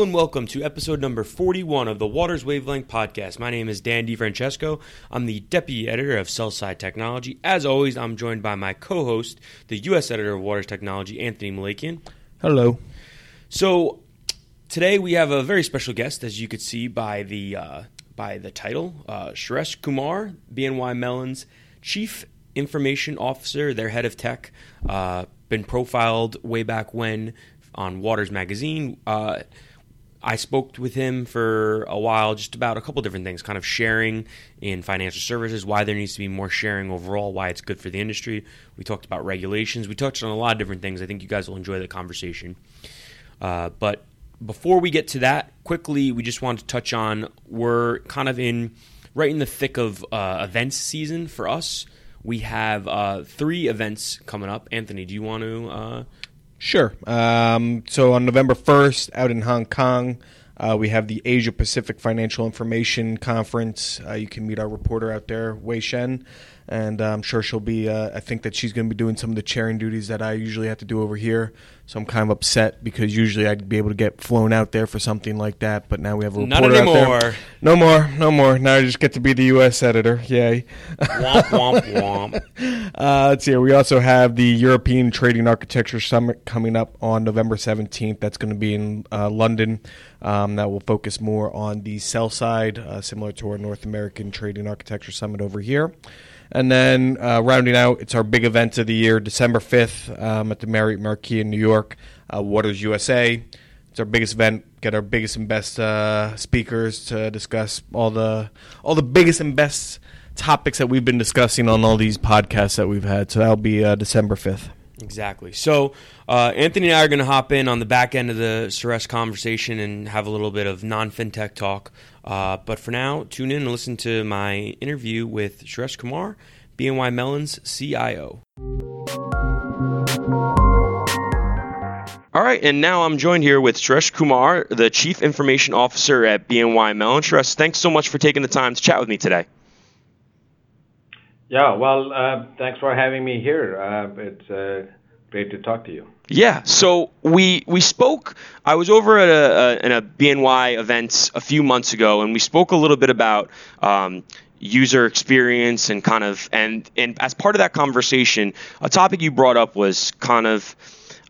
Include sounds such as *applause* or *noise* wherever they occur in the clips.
Hello and welcome to episode number 41 of the Waters Wavelength podcast. My name is Dan DiFrancesco. I'm the deputy editor of Sellside Technology. As always, I'm joined by my co host, the U.S. editor of Waters Technology, Anthony Malakian. Hello. So, today we have a very special guest, as you could see by the, uh, by the title uh, Suresh Kumar, BNY Mellon's Chief Information Officer, their head of tech. Uh, been profiled way back when on Waters Magazine. Uh, I spoke with him for a while just about a couple different things, kind of sharing in financial services, why there needs to be more sharing overall, why it's good for the industry. We talked about regulations. We touched on a lot of different things. I think you guys will enjoy the conversation. Uh, but before we get to that, quickly, we just want to touch on we're kind of in right in the thick of uh, events season for us. We have uh, three events coming up. Anthony, do you want to uh, Sure. Um, so on November 1st, out in Hong Kong, uh, we have the Asia Pacific Financial Information Conference. Uh, you can meet our reporter out there, Wei Shen and uh, I'm sure she'll be. Uh, I think that she's going to be doing some of the chairing duties that I usually have to do over here. So I'm kind of upset because usually I'd be able to get flown out there for something like that, but now we have a reporter Not anymore. out there. No more, no more. Now I just get to be the U.S. editor. Yay! womp womp *laughs* womp. uh, let's see. We also have the European Trading Architecture Summit coming up on November 17th. That's going to be in uh, London. Um, that will focus more on the sell side, uh, similar to our North American Trading Architecture Summit over here. And then uh, rounding out, it's our big event of the year, December 5th um, at the Marriott Marquis in New York, uh, Waters USA. It's our biggest event. Get our biggest and best uh, speakers to discuss all the all the biggest and best topics that we've been discussing on all these podcasts that we've had. So that'll be uh, December 5th. Exactly. So uh, Anthony and I are going to hop in on the back end of the Suresh conversation and have a little bit of non-fintech talk. Uh, but for now, tune in and listen to my interview with Suresh Kumar, BNY Mellon's CIO. All right, and now I'm joined here with Suresh Kumar, the Chief Information Officer at BNY Mellon. Suresh, thanks so much for taking the time to chat with me today. Yeah, well, uh, thanks for having me here. Uh, it's uh, great to talk to you. Yeah, so we we spoke. I was over at a, a, a BNY event a few months ago, and we spoke a little bit about um, user experience and kind of and and as part of that conversation, a topic you brought up was kind of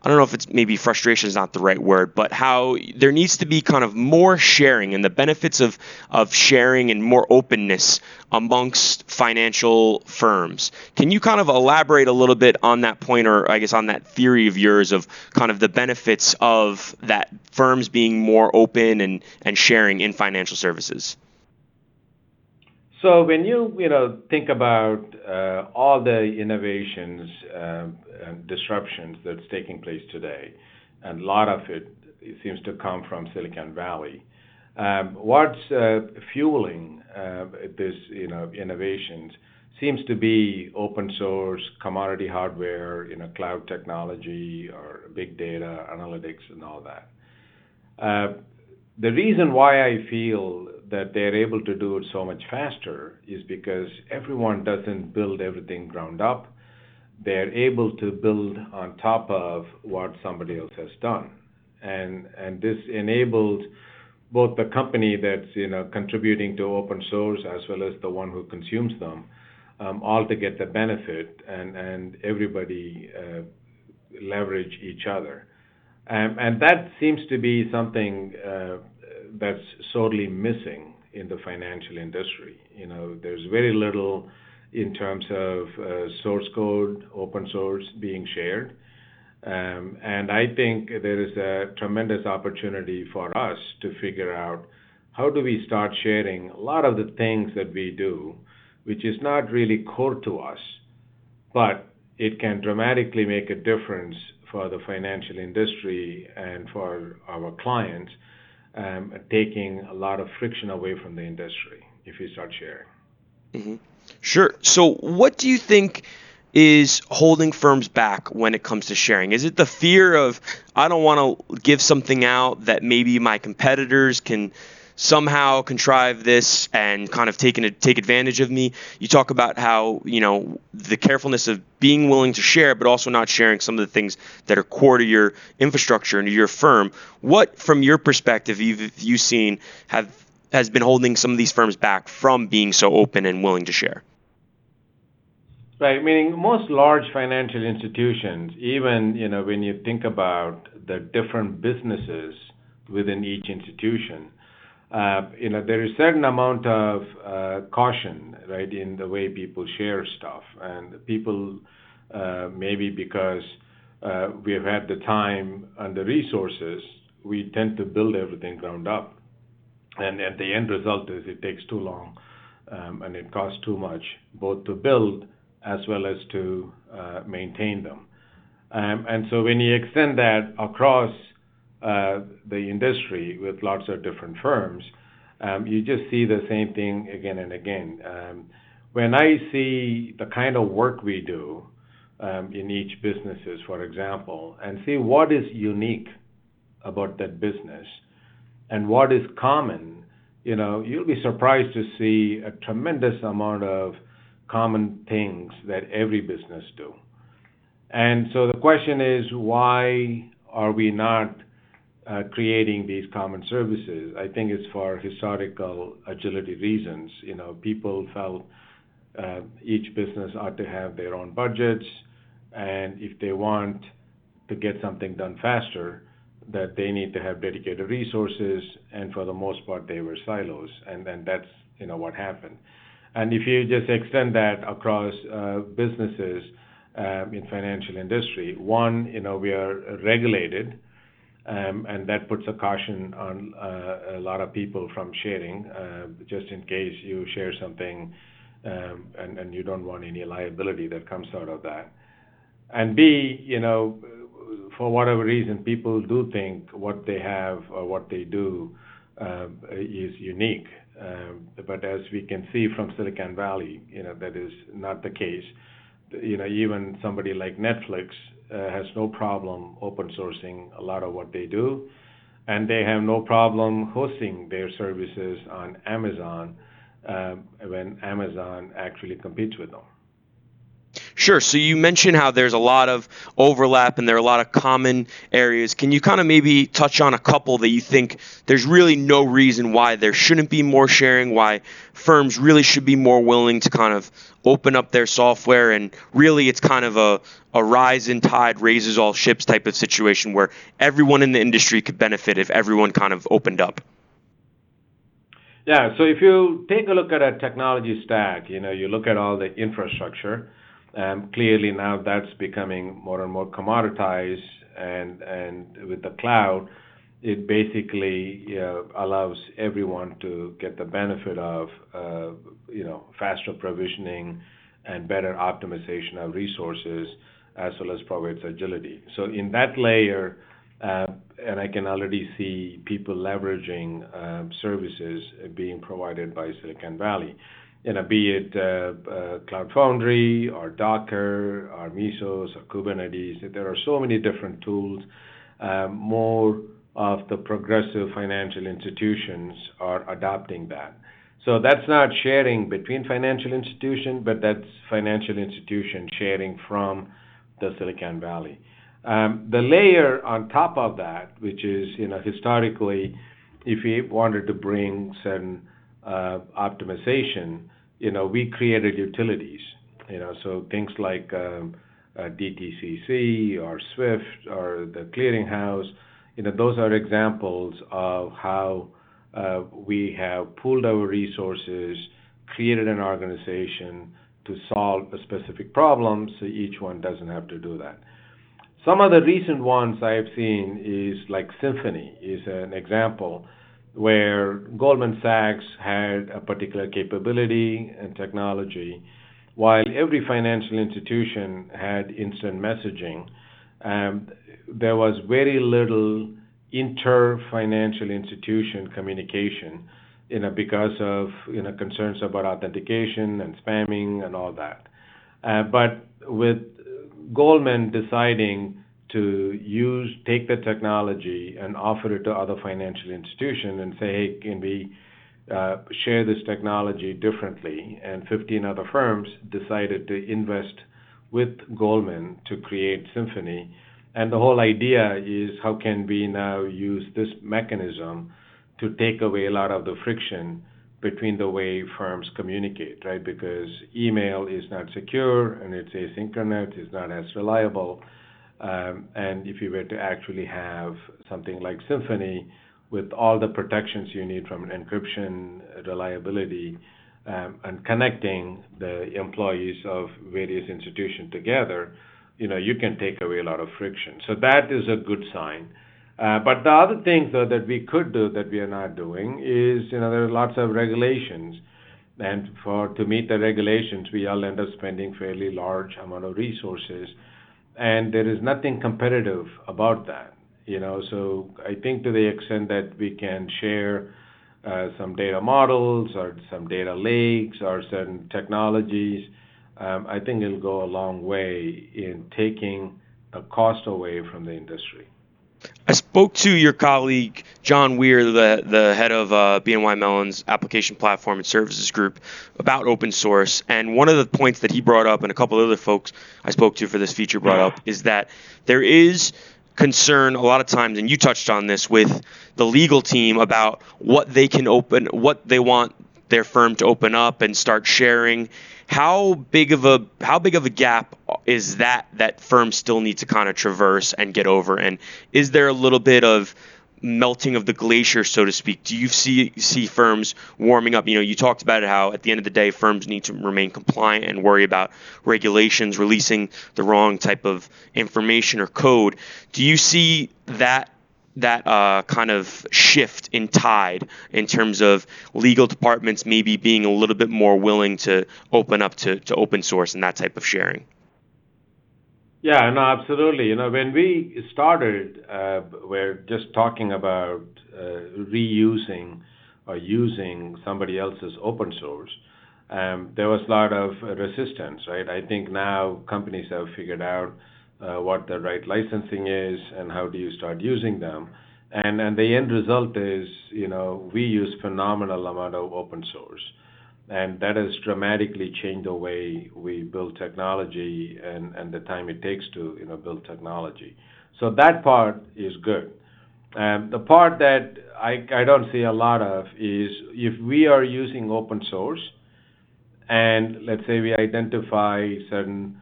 I don't know if it's maybe frustration is not the right word, but how there needs to be kind of more sharing and the benefits of of sharing and more openness amongst financial firms. Can you kind of elaborate a little bit on that point, or I guess on that theory of yours of kind of the benefits of that firms being more open and and sharing in financial services? So when you you know think about uh, all the innovations uh, and disruptions that's taking place today, and a lot of it, seems to come from Silicon Valley. Um, what's uh, fueling this you know innovations seems to be open source, commodity hardware, you know, cloud technology or big data analytics and all that. The reason why I feel that they're able to do it so much faster is because everyone doesn't build everything ground up. They're able to build on top of what somebody else has done. And and this enabled both the company that's you know contributing to open source as well as the one who consumes them, um, all to get the benefit and and everybody uh, leverage each other. Um, and that seems to be something uh, that's sorely missing in the financial industry. You know, there's very little in terms of uh, source code, open source being shared. Um, and I think there is a tremendous opportunity for us to figure out how do we start sharing a lot of the things that we do, which is not really core to us, but it can dramatically make a difference for the financial industry and for our clients um, taking a lot of friction away from the industry if you start sharing. Mm-hmm. Sure. So, what do you think is holding firms back when it comes to sharing? Is it the fear of I don't want to give something out that maybe my competitors can somehow contrive this and kind of take, take advantage of me. You talk about how, you know, the carefulness of being willing to share, but also not sharing some of the things that are core to your infrastructure and to your firm. What, from your perspective, you've you seen have has been holding some of these firms back from being so open and willing to share? Right. Meaning most large financial institutions, even, you know, when you think about the different businesses within each institution, you know, there is certain amount of uh, caution, right, in the way people share stuff. And people, uh, maybe because uh, we have had the time and the resources, we tend to build everything ground up. And, and the end result is it takes too long um, and it costs too much, both to build as well as to uh, maintain them. Um, and so when you extend that across uh, the industry with lots of different firms, um, you just see the same thing again and again. Um, when I see the kind of work we do um, in each businesses, for example, and see what is unique about that business and what is common, you know, you'll be surprised to see a tremendous amount of common things that every business do. And so the question is, why are we not uh, creating these common services. I think it's for historical agility reasons. You know, people felt uh, each business ought to have their own budgets, and if they want to get something done faster, that they need to have dedicated resources, and for the most part, they were silos, and then that's you know what happened. And if you just extend that across uh, businesses um, in financial industry, one, you know, we are regulated and that puts a caution on uh, a lot of people from sharing, uh, just in case you share something um, and, you don't want any liability that comes out of that. And B, you know, for whatever reason, people do think what they have or what they do uh, is unique. Um, but as we can see from Silicon Valley, you know, that is not the case. You know, even somebody like Netflix has no problem open sourcing a lot of what they do, and they have no problem hosting their services on Amazon uh, when Amazon actually competes with them. Sure. So you mentioned how there's a lot of overlap and there are a lot of common areas. Can you kind of maybe touch on a couple that you think there's really no reason why there shouldn't be more sharing, why firms really should be more willing to kind of open up their software and really it's kind of a, a rise in tide raises all ships type of situation where everyone in the industry could benefit if everyone kind of opened up? Yeah, so if you take a look at a technology stack, you know, you look at all the infrastructure, clearly now that's becoming more and more commoditized, and and with the cloud, it basically allows everyone to get the benefit of uh, you know faster provisioning and better optimization of resources as well as provides agility. So in that layer, uh, and I can already see people leveraging uh, services being provided by Silicon Valley you know, be it uh, uh, Cloud Foundry or Docker or Mesos or Kubernetes. There are so many different tools. Um, more of the progressive financial institutions are adopting that. So that's not sharing between financial institutions, but that's financial institution sharing from the Silicon Valley. Um, the layer on top of that, which is, you know, historically, if we wanted to bring certain optimization, you know, we created utilities, you know, so things like um, uh, DTCC or SWIFT or the clearinghouse, you know, those are examples of how uh, we have pooled our resources, created an organization to solve a specific problem, so each one doesn't have to do that. Some of the recent ones I've seen is like Symphony is an example where Goldman Sachs had a particular capability and technology, while every financial institution had instant messaging. Um, there was very little inter-financial institution communication, you know, because of you know concerns about authentication and spamming and all that. Uh, but with Goldman deciding to use take the technology and offer it to other financial institutions and say, hey, can we uh, share this technology differently? And 15 other firms decided to invest with Goldman to create Symphony. And the whole idea is how can we now use this mechanism to take away a lot of the friction between the way firms communicate, right? Because email is not secure and it's asynchronous, it's not as reliable. Um, and if you were to actually have something like Symphony with all the protections you need from encryption, reliability, um, and connecting the employees of various institutions together, you know, you can take away a lot of friction. So that is a good sign. Uh, but the other things though that we could do that we are not doing is, you know, there are lots of regulations, and for to meet the regulations, we all end up spending fairly large amount of resources, and there is nothing competitive about that, you know. So I think to the extent that we can share uh, some data models or some data lakes or certain technologies, um, I think it'll go a long way in taking the cost away from the industry. I spoke to your colleague John Weir, the the head of uh, BNY Mellon's application platform and services group, about open source. And one of the points that he brought up, and a couple of other folks I spoke to for this feature brought up, is that there is concern a lot of times, and you touched on this with the legal team about what they can open, what they want their firm to open up and start sharing how big of a how big of a gap is that that firms still need to kind of traverse and get over? And is there a little bit of melting of the glacier, so to speak? Do you see see firms warming up? You know, you talked about it how at the end of the day, firms need to remain compliant and worry about regulations releasing the wrong type of information or code. Do you see that that uh, kind of shift in tide in terms of legal departments maybe being a little bit more willing to open up to, to open source and that type of sharing? Yeah, no, absolutely. You know, when we started, uh, we're just talking about uh, reusing or using somebody else's open source. Um, there was a lot of resistance, right? I think now companies have figured out Uh, what the right licensing is and how do you start using them. The end result is, you know, we use phenomenal amount of open source, and that has dramatically changed the way we build technology and the time it takes to you know build technology. So that part is good. The part that I don't see a lot of is if we are using open source, and let's say we identify certain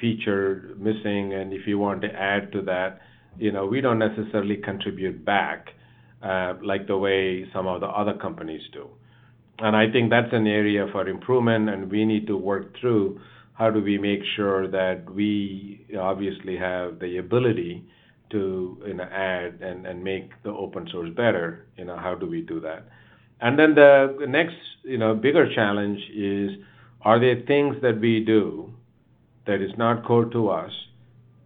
feature missing, and if you want to add to that, you know, we don't necessarily contribute back uh, like the way some of the other companies do. And I think that's an area for improvement, and we need to work through how do we make sure that we obviously have the ability to you know, add and, make the open source better. You know, how do we do that? And then the next, you know, bigger challenge is, are there things that we do that is not core to us,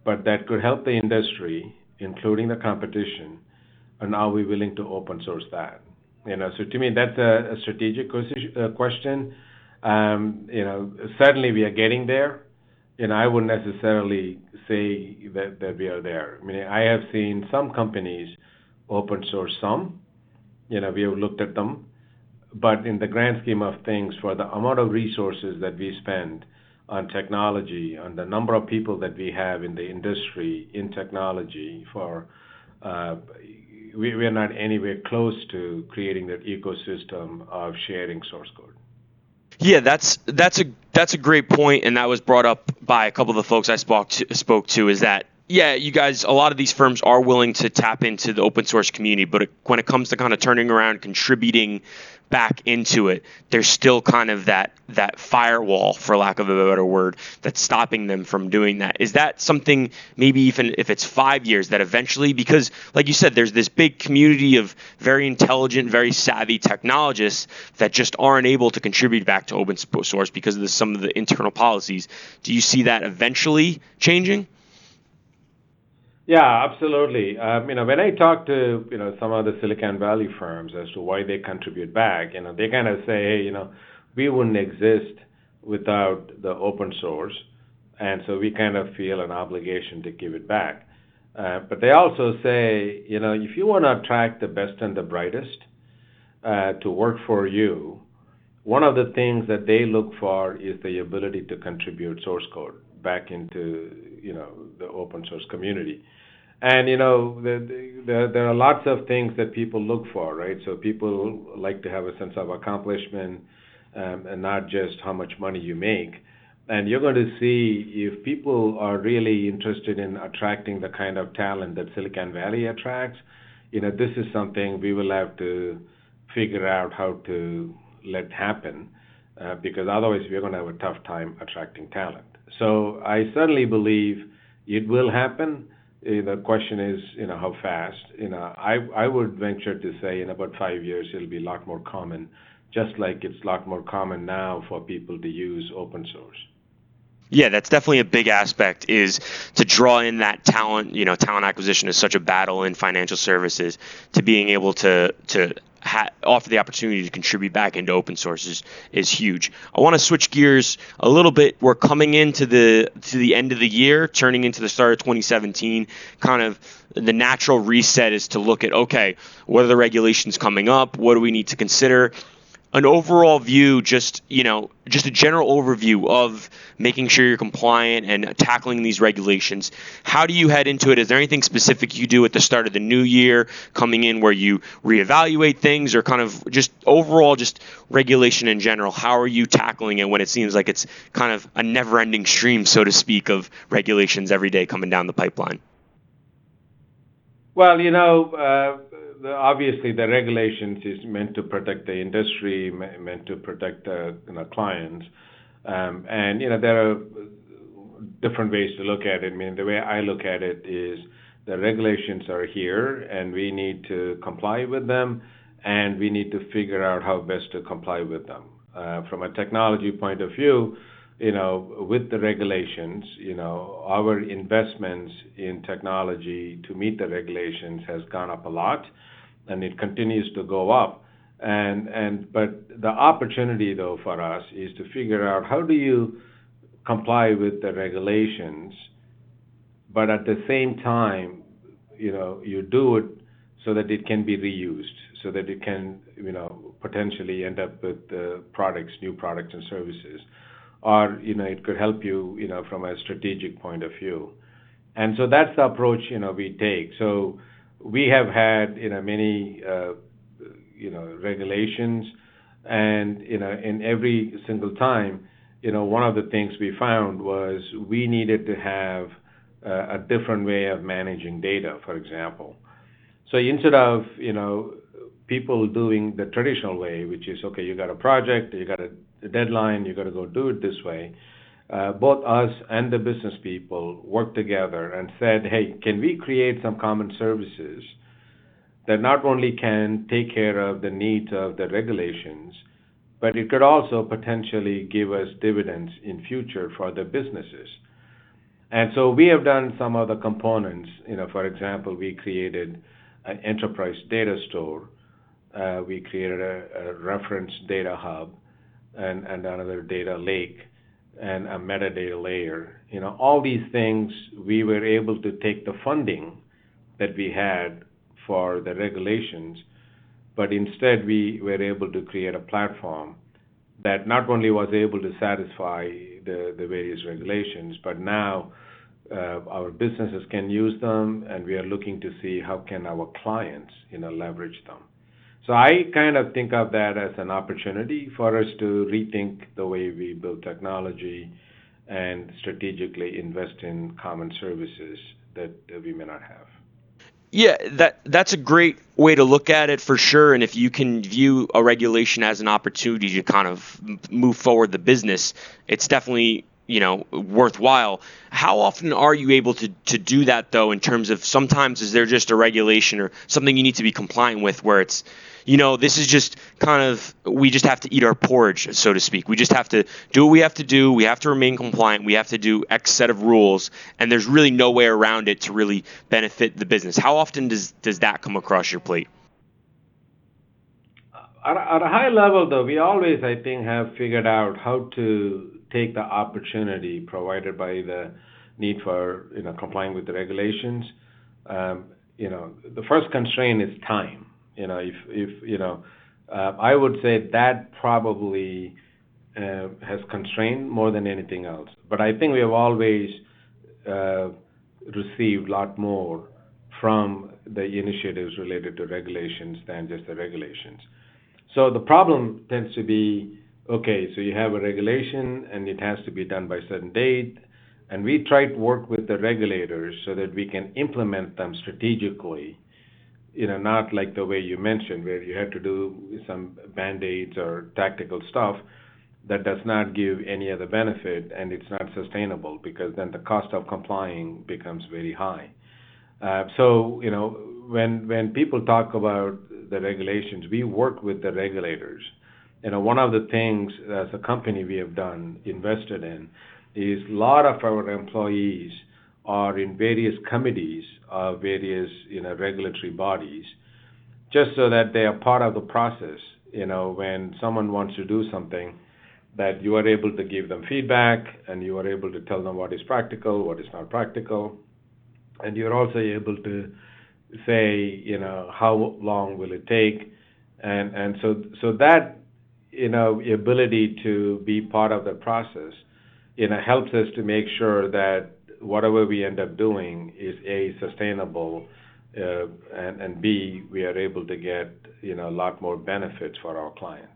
but that could help the industry, including the competition, and are we willing to open source that? You know, so to me, that's a, strategic uh, question. Um, you know, certainly we are getting there. and I wouldn't necessarily say that we are there. I mean, I have seen some companies open source some. You know, we have looked at them, but in the grand scheme of things, for the amount of resources that we spend on technology, on the number of people that we have in the industry in technology for uh, we, are not anywhere close to creating that ecosystem of sharing source code. Yeah, that's that's a that's a great point, and that was brought up by a couple of the folks I spoke to, spoke to. Is that yeah, you guys, a lot of these firms are willing to tap into the open source community, but when it comes to kind of turning around, contributing back into it, there's still kind of that that firewall, for lack of a better word, that's stopping them from doing that. Is that something maybe even if it's five years that eventually, because like you said, there's this big community of very intelligent, very savvy technologists that just aren't able to contribute back to open source because of the, some of the internal policies. Do you see that eventually changing? Yeah, absolutely. Um, you know, when I talk to you know some of the Silicon Valley firms as to why they contribute back, you know, they kind of say, hey, you know, we wouldn't exist without the open source, and so we kind of feel an obligation to give it back. Uh, but they also say, you know, if you want to attract the best and the brightest uh, to work for you, one of the things that they look for is the ability to contribute source code back into, you know, the open source community. And you know, the, the, there are lots of things that people look for, right? So people like to have a sense of accomplishment, um, and not just how much money you make. And you're going to see if people are really interested in attracting the kind of talent that Silicon Valley attracts. You know, this is something we will have to figure out how to let happen, uh, because otherwise we're going to have a tough time attracting talent. So I certainly believe it will happen. Uh, the question is, you know, how fast. You know, I I would venture to say in about five years it'll be a lot more common, just like it's a lot more common now for people to use open source. Yeah, that's definitely a big aspect is to draw in that talent. You know, talent acquisition is such a battle in financial services. To being able to to ha- offer the opportunity to contribute back into open source is, is huge. I want to switch gears a little bit. We're coming into the to the end of the year, turning into the start of 2017. Kind of the natural reset is to look at okay, what are the regulations coming up? What do we need to consider? An overall view, just you know, just a general overview of making sure you're compliant and tackling these regulations. How do you head into it? Is there anything specific you do at the start of the new year, coming in where you reevaluate things, or kind of just overall, just regulation in general? How are you tackling it when it seems like it's kind of a never-ending stream, so to speak, of regulations every day coming down the pipeline? Well, you know, uh, obviously the regulations is meant to protect the industry, meant to protect the you know, clients. Um, and you know there are different ways to look at it. I mean, the way I look at it is the regulations are here, and we need to comply with them, and we need to figure out how best to comply with them. Uh, from a technology point of view, you know, with the regulations, you know, our investments in technology to meet the regulations has gone up a lot and it continues to go up. But the opportunity though for us is to figure out how do you comply with the regulations, but at the same time, you know, you do it so that it can be reused, so that it can, you know, potentially end up with uh, products, new products and services, or you know, it could help you, you know, from a strategic point of view. And so that's the approach, you know, we take. So we have had you know many uh, you know regulations, and you know in every single time, you know one of the things we found was we needed to have uh, a different way of managing data, for example. So instead of you know people doing the traditional way, which is okay, you got a project, you got a deadline, you got to go do it this way both us and the business people worked together and said, hey, can we create some common services that not only can take care of the needs of the regulations, but it could also potentially give us dividends in future for the businesses. And so we have done some of the components. You know, for example, we created an enterprise data store. Uh, we created a, reference data hub and another data lake and a metadata layer. You know, all these things, we were able to take the funding that we had for the regulations, but instead we were able to create a platform that not only was able to satisfy the, various regulations, but now uh, our businesses can use them, and we are looking to see how can our clients, you know, leverage them. So I kind of think of that as an opportunity for us to rethink the way we build technology and strategically invest in common services that we may not have. Yeah, that that's a great way to look at it for sure. And if you can view a regulation as an opportunity to kind of move forward the business, it's definitely you know worthwhile. How often are you able to to do that though in terms of sometimes is there just a regulation or something you need to be compliant with where it's you know this is just kind of we just have to eat our porridge so to speak. We just have to do what we have to do. We have to remain compliant. We have to do x set of rules and there's really no way around it to really benefit the business. How often does does that come across your plate? At, a high level though we always i think have figured out how to take the opportunity provided by the need for you know complying with the regulations um, you know, the first constraint is time. You know, if you know, uh, I would say that probably uh, has constrained more than anything else. But I think we have always uh, received a lot more from the initiatives related to regulations than just the regulations. So the problem tends to be okay, so you have a regulation and it has to be done by a certain date. And we try to work with the regulators so that we can implement them strategically, you know, not like the way you mentioned, where you have to do some band aids or tactical stuff that does not give any other benefit and it's not sustainable because then the cost of complying becomes very high. Uh, so, you know, when when people talk about the regulations, we work with the regulators. You know, one of the things as a company we have done, invested in, is a lot of our employees are in various committees of various, you know, regulatory bodies, just so that they are part of the process. You know, when someone wants to do something, that you are able to give them feedback and you are able to tell them what is practical, what is not practical, and you're also able to say, you know, how long will it take, and so that you know ability to be part of the process, you know, helps us to make sure that whatever we end up doing is a sustainable, uh, and and b we are able to get you know a lot more benefits for our clients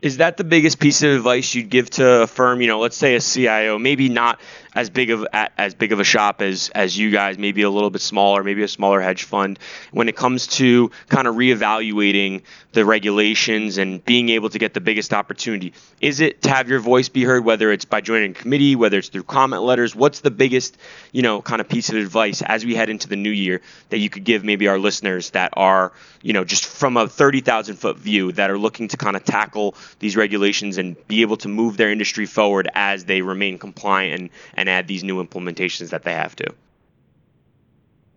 is that the biggest piece of advice you'd give to a firm? You know, let's say a CIO, maybe not as big of as big of a shop as as you guys, maybe a little bit smaller, maybe a smaller hedge fund. When it comes to kind of reevaluating the regulations and being able to get the biggest opportunity, is it to have your voice be heard, whether it's by joining a committee, whether it's through comment letters? What's the biggest, you know, kind of piece of advice as we head into the new year that you could give maybe our listeners that are, you know, just from a thirty thousand foot view that are looking to kind of tackle these regulations and be able to move their industry forward as they remain compliant and, and add these new implementations that they have to?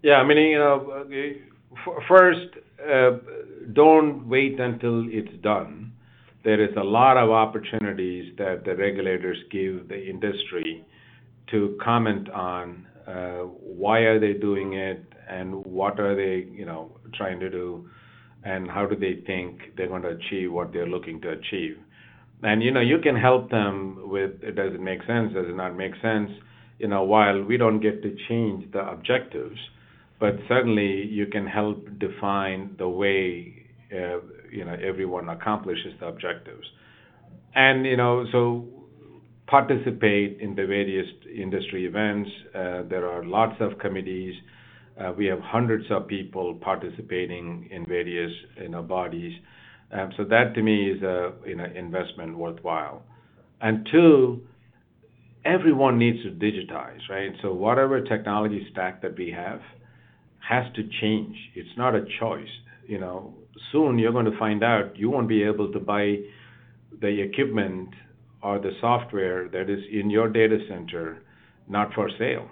Yeah, I mean, you know, first, uh, don't wait until it's done. There is a lot of opportunities that the regulators give the industry to comment on uh, why are they doing it and what are they, you know, trying to do and how do they think they're going to achieve what they're looking to achieve. And you know, you can help them with does it make sense, does it not make sense? You know, while we don't get to change the objectives, but certainly you can help define the way uh, you know everyone accomplishes the objectives. And you know, so participate in the various industry events. Uh, there are lots of committees uh, we have hundreds of people participating in various you know, bodies. Um, so that to me is a you know, investment worthwhile. And two, everyone needs to digitize, right? So whatever technology stack that we have has to change. It's not a choice. You know, soon you're going to find out you won't be able to buy the equipment or the software that is in your data center not for sale,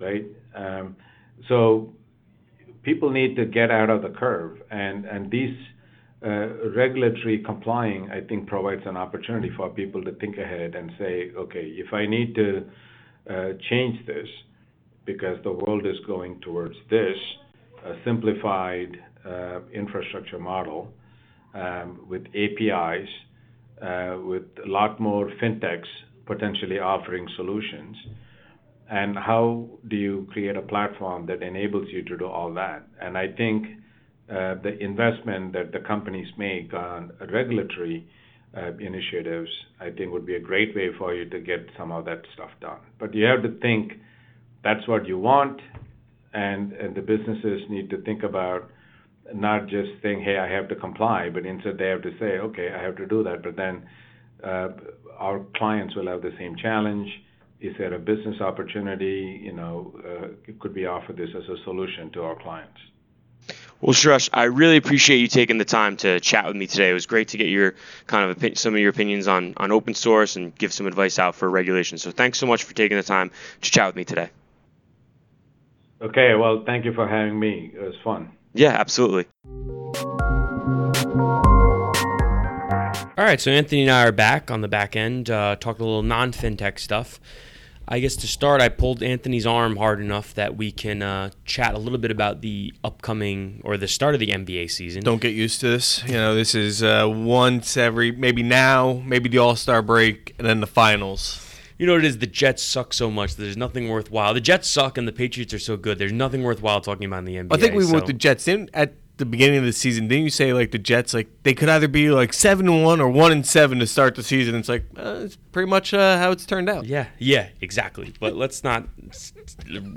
right? Um, so people need to get out of the curve, and and these regulatory complying, I think, provides an opportunity for people to think ahead and say, okay, if I need to uh, change this because the world is going towards this a simplified uh, infrastructure model um, with APIs, uh, with a lot more fintechs potentially offering solutions and how do you create a platform that enables you to do all that? And I think uh, the investment that the companies make on regulatory uh, initiatives, I think would be a great way for you to get some of that stuff done. But you have to think that's what you want, and, the businesses need to think about not just saying, hey, I have to comply, but instead they have to say, okay, I have to do that. But then uh, our clients will have the same challenge is there a business opportunity? You know, uh, could we offer this as a solution to our clients? Well, Suresh, I really appreciate you taking the time to chat with me today. It was great to get your kind of some of your opinions on on open source and give some advice out for regulation. So thanks so much for taking the time to chat with me today. Okay, well, thank you for having me. It was fun. Yeah, absolutely. All right, so Anthony and I are back on the back end, uh, talking a little non fintech stuff. I guess to start, I pulled Anthony's arm hard enough that we can uh, chat a little bit about the upcoming or the start of the NBA season. Don't get used to this. You know, this is uh, once every maybe now, maybe the All Star break, and then the finals. You know what it is? The Jets suck so much. There's nothing worthwhile. The Jets suck, and the Patriots are so good. There's nothing worthwhile talking about in the NBA. I think we so. went with the Jets. Didn't at the beginning of the season, didn't you say like the Jets like they could either be like seven and one or one and seven to start the season? It's like uh, it's pretty much uh, how it's turned out. Yeah, yeah, exactly. But let's not,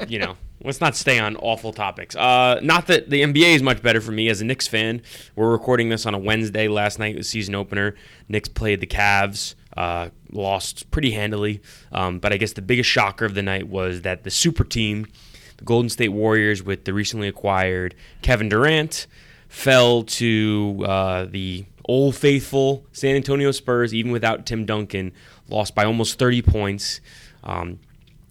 you know, let's not stay on awful topics. Uh, not that the NBA is much better for me as a Knicks fan. We're recording this on a Wednesday. Last night was season opener. Knicks played the Cavs. Uh, lost pretty handily. Um, but I guess the biggest shocker of the night was that the super team, the Golden State Warriors, with the recently acquired Kevin Durant, fell to uh, the old faithful San Antonio Spurs, even without Tim Duncan, lost by almost 30 points. Um,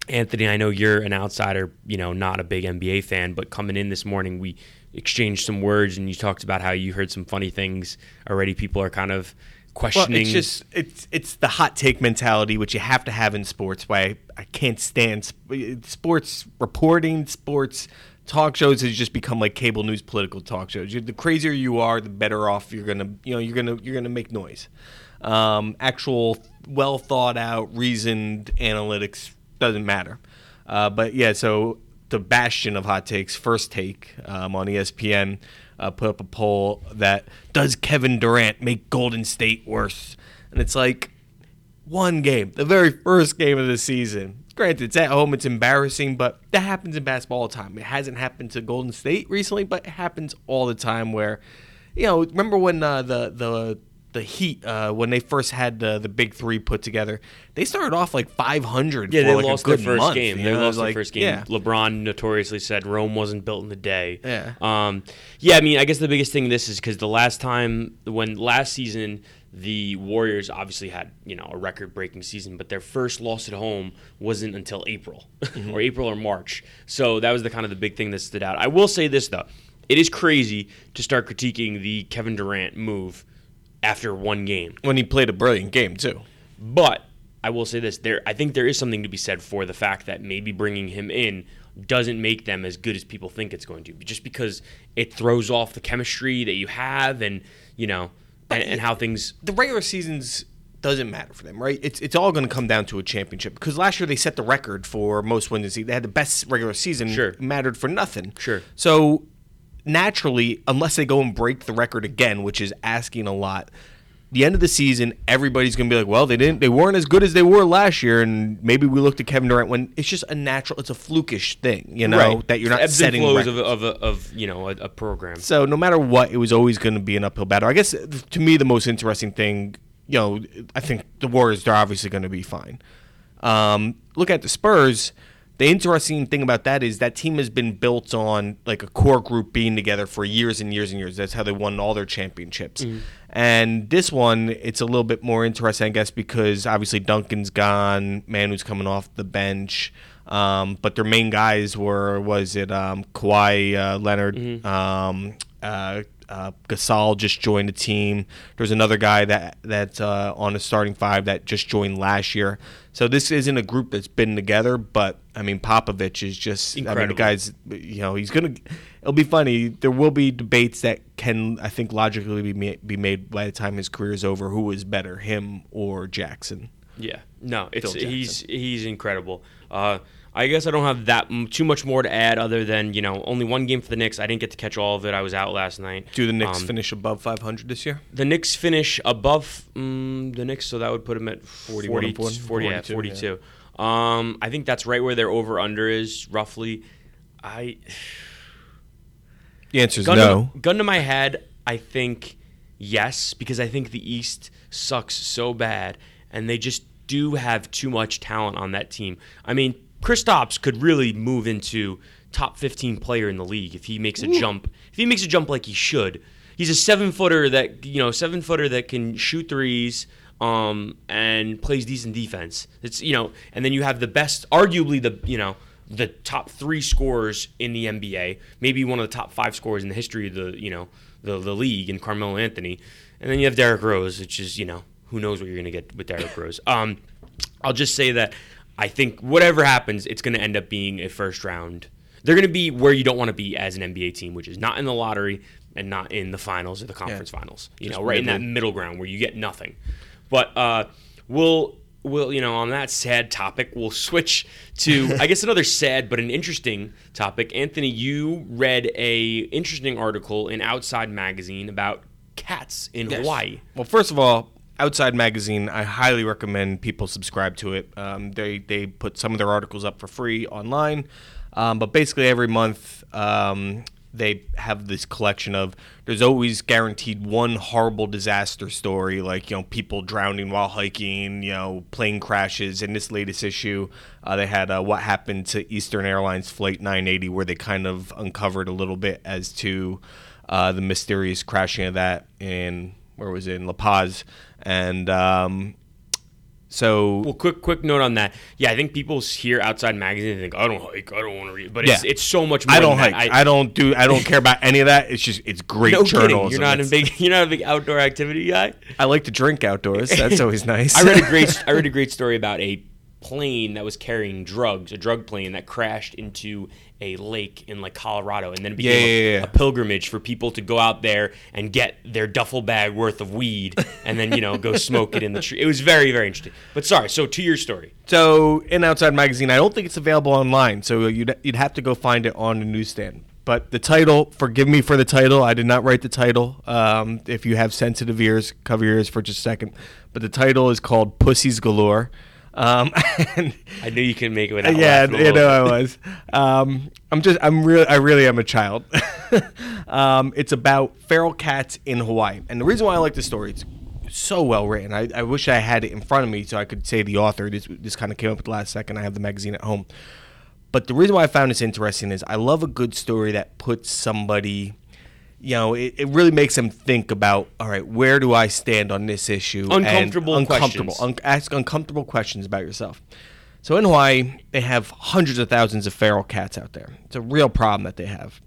Anthony, I know you're an outsider, you know, not a big NBA fan, but coming in this morning, we exchanged some words and you talked about how you heard some funny things already. People are kind of questioning. Well, it's just it's it's the hot take mentality which you have to have in sports. Why I, I can't stand sp- sports reporting, sports talk shows has just become like cable news political talk shows. You're, the crazier you are, the better off you're gonna you know you're gonna you're gonna make noise. Um, actual well thought out, reasoned analytics doesn't matter. Uh, but yeah, so the bastion of hot takes, first take um, on ESPN, uh, put up a poll that does Kevin Durant make Golden State worse? And it's like one game, the very first game of the season. Granted, it's at home, it's embarrassing, but that happens in basketball all the time. It hasn't happened to Golden State recently, but it happens all the time. Where, you know, remember when uh, the the the Heat uh, when they first had the the big three put together, they started off like 500. Yeah, for they like lost their first month, game. you They know? It lost their like- first game. Yeah. LeBron notoriously said Rome wasn't built in a day. Yeah. Um, yeah, I mean, I guess the biggest thing this is because the last time, when last season, the Warriors obviously had you know a record-breaking season, but their first loss at home wasn't until April, *laughs* Mm-hmm. or April or March. So that was the kind of the big thing that stood out. I will say this though, it is crazy to start critiquing the Kevin Durant move after one game. when he played a brilliant game too. But I will say this: there, I think there is something to be said for the fact that maybe bringing him in doesn't make them as good as people think it's going to, just because it throws off the chemistry that you have, and you know, and, and how things. the regular seasons doesn't matter for them, right? It's it's all going to come down to a championship because last year they set the record for most wins. And they had the best regular season. Sure. mattered for nothing. Sure. So naturally, unless they go and break the record again, which is asking a lot. The end of the season, everybody's going to be like, "Well, they didn't. They weren't as good as they were last year, and maybe we looked at Kevin Durant when it's just a natural. It's a flukish thing, you know, that you're not ebbs setting flows of, of, of you know a, a program. So no matter what, it was always going to be an uphill battle. I guess to me, the most interesting thing, you know, I think the Warriors are obviously going to be fine. Um, look at the Spurs. The interesting thing about that is that team has been built on like a core group being together for years and years and years. That's how they won all their championships. And this one, it's a little bit more interesting, I guess, because obviously Duncan's gone, Manu's coming off the bench. Um, but their main guys were was it um, Kawhi uh, Leonard, um, uh, uh, Gasol just joined the team. There's another guy that that's uh, on the starting five that just joined last year. So this isn't a group that's been together, but I mean Popovich is just. I mean the guy's. You know he's gonna. It'll be funny. There will be debates that can I think logically be ma- be made by the time his career is over. Who is better, him or Jackson? Yeah, no, it's he's he's incredible. Uh, I guess I don't have that m- too much more to add other than you know only one game for the Knicks. I didn't get to catch all of it. I was out last night. Do the Knicks Um, finish above 500 this year? The Knicks finish above um, the Knicks, so that would put them at 41 and 40, 40, yeah, 42, 42. Um, I think that's right where their over under is roughly. I The answer is gun, no. to, gun to my head, I think yes, because I think the East sucks so bad, and they just do have too much talent on that team. I mean, Kristaps could really move into top 15 player in the league if he makes a jump. If he makes a jump like he should, he's a seven footer that you know seven footer that can shoot threes. Um, and plays decent defense. It's you know, and then you have the best, arguably the you know the top three scorers in the NBA, maybe one of the top five scorers in the history of the you know the the league, in Carmelo Anthony, and then you have Derrick Rose, which is you know who knows what you're gonna get with Derrick Rose. Um, I'll just say that I think whatever happens, it's going to end up being a first round. They're going to be where you don't want to be as an NBA team, which is not in the lottery and not in the finals or the conference finals. You Just know, right in that middle. middle ground where you get nothing. But uh, we'll we'll you know on that sad topic, we'll switch to I guess another *laughs* sad but an interesting topic. Anthony, you read a interesting article in Outside Magazine about cats in Hawaii. Well, first of all, Outside Magazine, I highly recommend people subscribe to it. Um, they they put some of their articles up for free online, um, but basically every month um, they have this collection of. There's always guaranteed one horrible disaster story, like you know people drowning while hiking, you know plane crashes. In this latest issue, uh, they had uh, what happened to Eastern Airlines Flight 980, where they kind of uncovered a little bit as to uh, the mysterious crashing of that in where was it in La Paz, and um, so Well, quick quick note on that. Yeah, I think people hear Outside Magazine and think I don't hike, I don't want to read, but it's Yeah. it's so much more. I don't than hike. that. I, don't do. I don't care about any of that. It's just it's great no kidding. You're not a big you're not a big outdoor activity guy. I like to drink outdoors. That's *laughs* always nice. I read a great *laughs* I read a great story about a plane that was carrying drugs, a drug plane that crashed into a lake in like Colorado, and then it became Yeah, a, yeah, yeah. a pilgrimage for people to go out there and get their duffel bag worth of weed, and then you know go *laughs* smoke it in the tree. It was very very interesting. But sorry, so to your story. So in Outside Magazine, I don't think it's available online. So you'd you'd have to go find it on a newsstand. But the title, forgive me for the title. I did not write the title. Um, if you have sensitive ears, cover your ears for just a second. But the title is called Pussies Galore. Um, and *laughs* I knew you could make it without yeah, you know. I was. Um, I'm just. I'm really. I really am a child. *laughs* um, it's about feral cats in Hawaii, and the reason why I like this story, it's so well written. I, I wish I had it in front of me so I could say the author. This this kind of came up at the last second. I have the magazine at home, but the reason why I found this interesting is I love a good story that puts somebody. You know, it, it really makes them think about, all right, where do I stand on this issue? and Uncomfortable uncomfortable, questions. un- ask uncomfortable questions about yourself. So in Hawaii, they have hundreds of thousands of feral cats out there. It's a real problem that they have,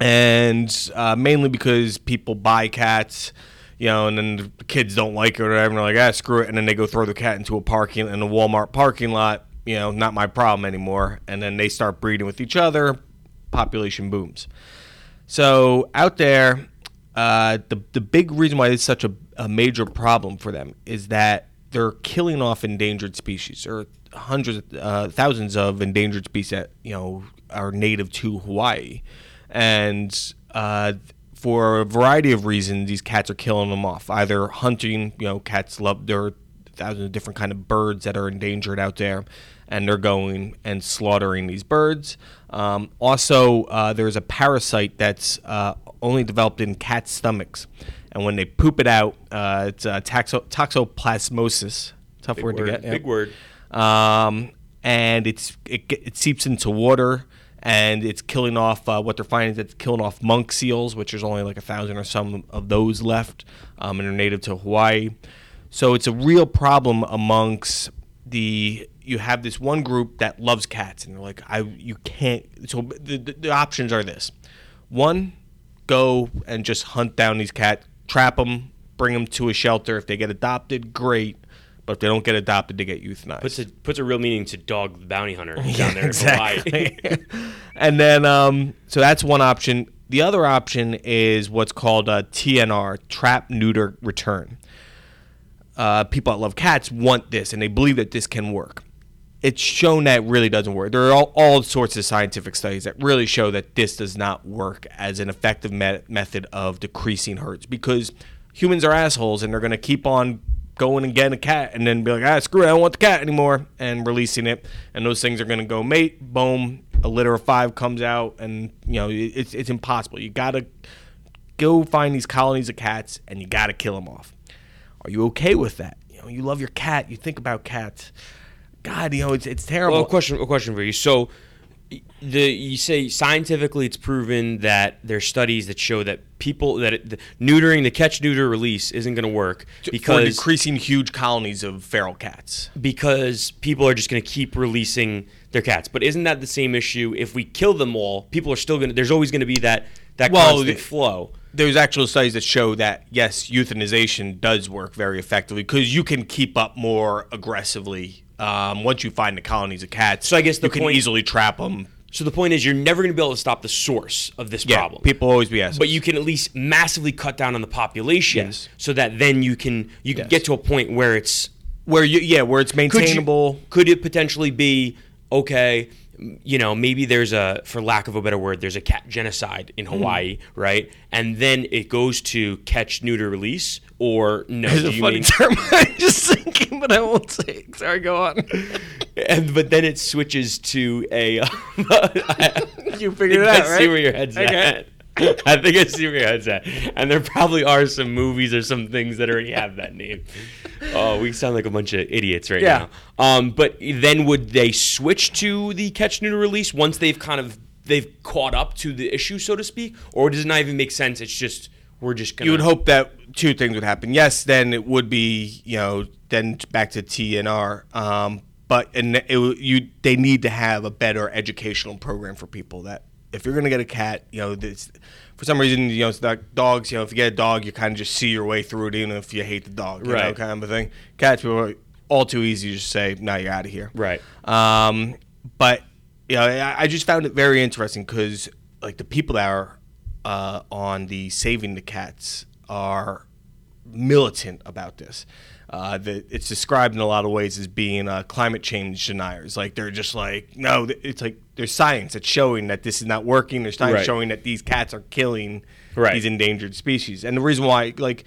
and uh, mainly because people buy cats, you know, and then the kids don't like it or whatever. And they're like, ah, screw it, and then they go throw the cat into a parking in a Walmart parking lot. You know, not my problem anymore. And then they start breeding with each other. Population booms. So out there, uh, the the big reason why it's such a, a major problem for them is that they're killing off endangered species. Are hundreds, uh, thousands of endangered species that you know are native to Hawaii, and uh, for a variety of reasons, these cats are killing them off. Either hunting, you know, cats love there are thousands of different kind of birds that are endangered out there, and they're going and slaughtering these birds. Um, also, uh, there's a parasite that's uh, only developed in cats' stomachs, and when they poop it out, uh, it's uh, taxo- toxoplasmosis. Tough Big word, word, to get. big word. Um, and it's it, it seeps into water. And it's killing off uh, what they're finding is it's killing off monk seals, which there's only like a thousand or some of those left, um, and they're native to Hawaii. So it's a real problem amongst the. You have this one group that loves cats, and they're like, I you can't. So the, the, the options are this: one, go and just hunt down these cats, trap them, bring them to a shelter. If they get adopted, great. But if they don't get adopted, they get euthanized. Puts a puts a real meaning to dog the bounty hunter *laughs* down there in *laughs* and then, um, so that's one option. The other option is what's called a TNR, trap, neuter, return. Uh, people that love cats want this, and they believe that this can work. It's shown that it really doesn't work. There are all, all sorts of scientific studies that really show that this does not work as an effective me- method of decreasing herds because humans are assholes and they're going to keep on going and getting a cat and then be like, ah, screw it, I don't want the cat anymore, and releasing it. And those things are going to go mate, boom, a litter of five comes out, and you know it's it's impossible. You got to go find these colonies of cats and you got to kill them off. Are you okay with that? You know, you love your cat, you think about cats. God, you know, it's it's terrible. Well, a question, a question for you. So, the you say scientifically it's proven that there's studies that show that people that it, the, neutering the catch neuter release isn't going to work for because decreasing huge colonies of feral cats. because people are just going to keep releasing their cats. But isn't that the same issue? If we kill them all, people are still going to. There's always going to be that that Well, constant flow. There's actual studies that show that yes, euthanization does work very effectively because you can keep up more aggressively Um, once you find the colonies of cats, So I guess the you can point- easily trap them. So the point is, you're never going to be able to stop the source of this Yeah, problem. people always be asking, but you can at least massively cut down on the population, Yes. so that then you can you can Yes. get to a point where it's where you yeah where it's could you- maintainable. Could it potentially be okay? You know, maybe there's a, for lack of a better word, there's a cat genocide in Hmm. Hawaii, right? And then it goes to catch, neuter, release, or no? It's a you funny mean- term. *laughs* I'm just thinking, but I won't say. it. Sorry, go on. and but then it switches to a. *laughs* *laughs* you figured it out, right? see where your head's Okay. at. *laughs* I think I see where your head's at. And there probably are some movies or some things that already have that name. Oh, we sound like a bunch of idiots right Yeah. now. Um, but then would they switch to the catch neuter release once they've kind of they've caught up to the issue, so to speak, or does it not even make sense? It's just we're just gonna. You would hope that two things would happen. Yes, then it would be you know then back to TNR. Um, but and it, you they need to have a better educational program for people that if you're gonna get a cat, you know this. For some reason, you know, it's not dogs. You know, if you get a dog, you kind of just see your way through it, even if you hate the dog, you know, Right. kind of a thing. Cats, people are all too easy to just say, "No, you're out of here." Right. Um, but you know, I, I just found it very interesting because like the people that are uh, on the saving the cats are militant about this. Uh, it's described in a lot of ways as being uh, climate change deniers. Like they're just like, no, it's like there's science that's showing that this is not working. There's science Right. showing that these cats are killing Right. these endangered species. And the reason why, like,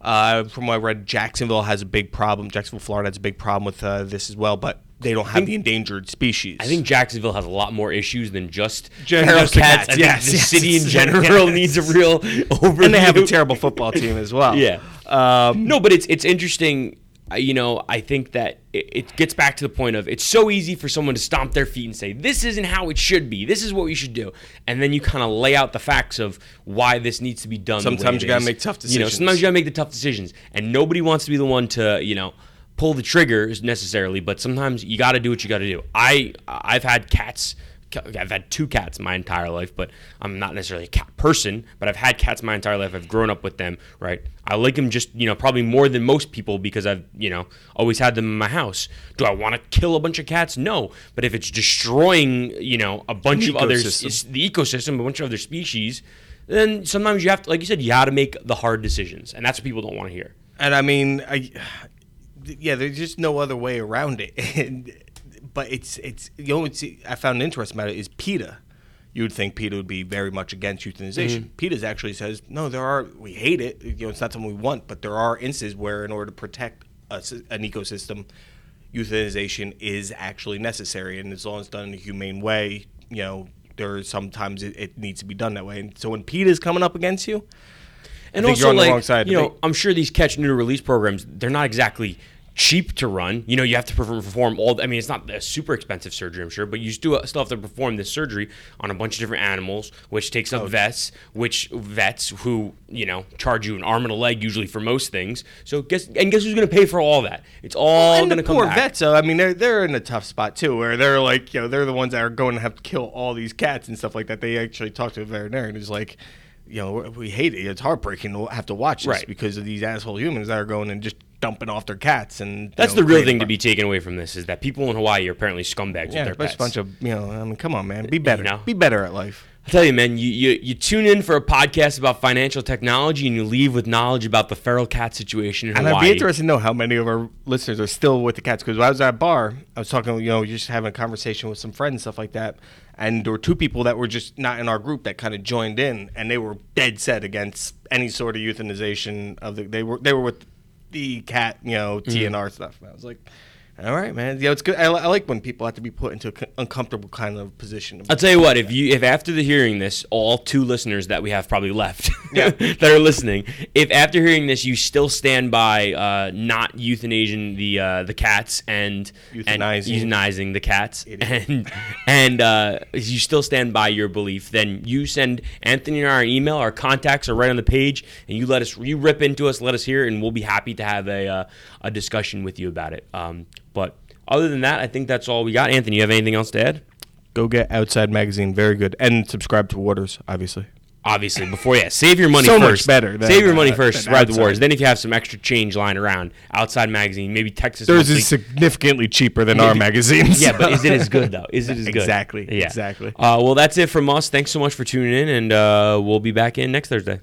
uh, from what I read, Jacksonville has a big problem. Jacksonville, Florida has a big problem with uh, this as well, but they don't have the endangered species. I think Jacksonville has a lot more issues than just Just cats. cats, think yes, the yes, city in general yes. *laughs* needs a real overview. and they have a terrible football team as well. *laughs* Yeah. Um, No, but it's it's interesting. You know, I think that it, gets back to the point of it's so easy for someone to stomp their feet and say this isn't how it should be. This is what we should do, and then you kind of lay out the facts of why this needs to be done. Sometimes you gotta make tough decisions. You know, sometimes you gotta make the tough decisions, and nobody wants to be the one to you know pull the triggers necessarily. But sometimes you got to do what you got to do. I I've had cats. I've had two cats my entire life, but I'm not necessarily a cat person. But I've had cats my entire life. I've grown up with them, right? I like them just you know probably more than most people because I've you know always had them in my house. Do I want to kill a bunch of cats? No. But if it's destroying you know a bunch An of others, it's the ecosystem, a bunch of other species, then sometimes you have to, like you said, you got to make the hard decisions, and that's what people don't want to hear. and I mean, I, yeah, there's just no other way around it. *laughs* And, but it's it's you know it's, I found interesting about it is PETA. You would think PETA would be very much against euthanization. Mm-hmm. PETA actually says no. There are we hate it. You know, it's not something we want, but there are instances where, in order to protect a, an ecosystem, euthanization is actually necessary, and as long as done in a humane way, you know, there sometimes it, it needs to be done that way. And so when PETA is coming up against you, And also, you're on the like, wrong side you know. I'm sure these catch neuter release programs, they're not exactly cheap to run. You know, you have to perform, perform all. I mean, it's not a super expensive surgery, I'm sure, but you still still have to perform this surgery on a bunch of different animals, which takes up vets, which vets who you know charge you an arm and a leg usually for most things. So guess and guess who's going to pay for all that? It's all and going to come poor back. vets, though. I mean, they're they're in a tough spot too, where they're like, you know, they're the ones that are going to have to kill all these cats and stuff like that. They actually talk to a veterinarian who's like, you know, we hate it. It's heartbreaking to have to watch this Right. because of these asshole humans that are going and just dumping off their cats. And That's know, the real thing to be taken away from this is that people in Hawaii are apparently scumbags Yeah, with their pets. a bunch of you know. I mean, come on, man, be better. know? Be better at life. I tell you, man, you, you you tune in for a podcast about financial technology and you leave with knowledge about the feral cat situation in And Hawaii. I'd be interested to know how many of our listeners are still with the cats. Because I was at a bar, I was talking, you know, just having a conversation with some friends and stuff like that. And there were two people that were just not in our group that kind of joined in, and they were dead set against any sort of euthanization of the. They were they were with the cat, you know, Mm-hmm. TNR stuff. And I was like, all right, man. Know, it's good. I, I like when people have to be put into an uncomfortable kind of position. I'll tell you what, if you if after the hearing this, all two listeners that we have probably left *laughs* Yeah. that are listening, if after hearing this you still stand by uh, not euthanizing the uh, the cats and and Euthanizing. euthanizing the cats Idiot. and and uh, you still stand by your belief, then you send Anthony and I an email. Our contacts are right on the page, and you let us you rip into us, let us hear, and we'll be happy to have a uh, a discussion with you about it. Um, but other than that, I think that's all we got. Anthony, you have anything else to add? Go get Outside Magazine. Very good. And subscribe to Waters, obviously. obviously before yeah save your money So much first better than, save your money uh, first ride the wars then if you have some extra change lying around outside magazine maybe texas Theirs Monthly- is significantly cheaper than our magazines. yeah but is it as good though is it as good Exactly, yeah exactly. uh, well that's it from us thanks so much for tuning in and uh, we'll be back in next thursday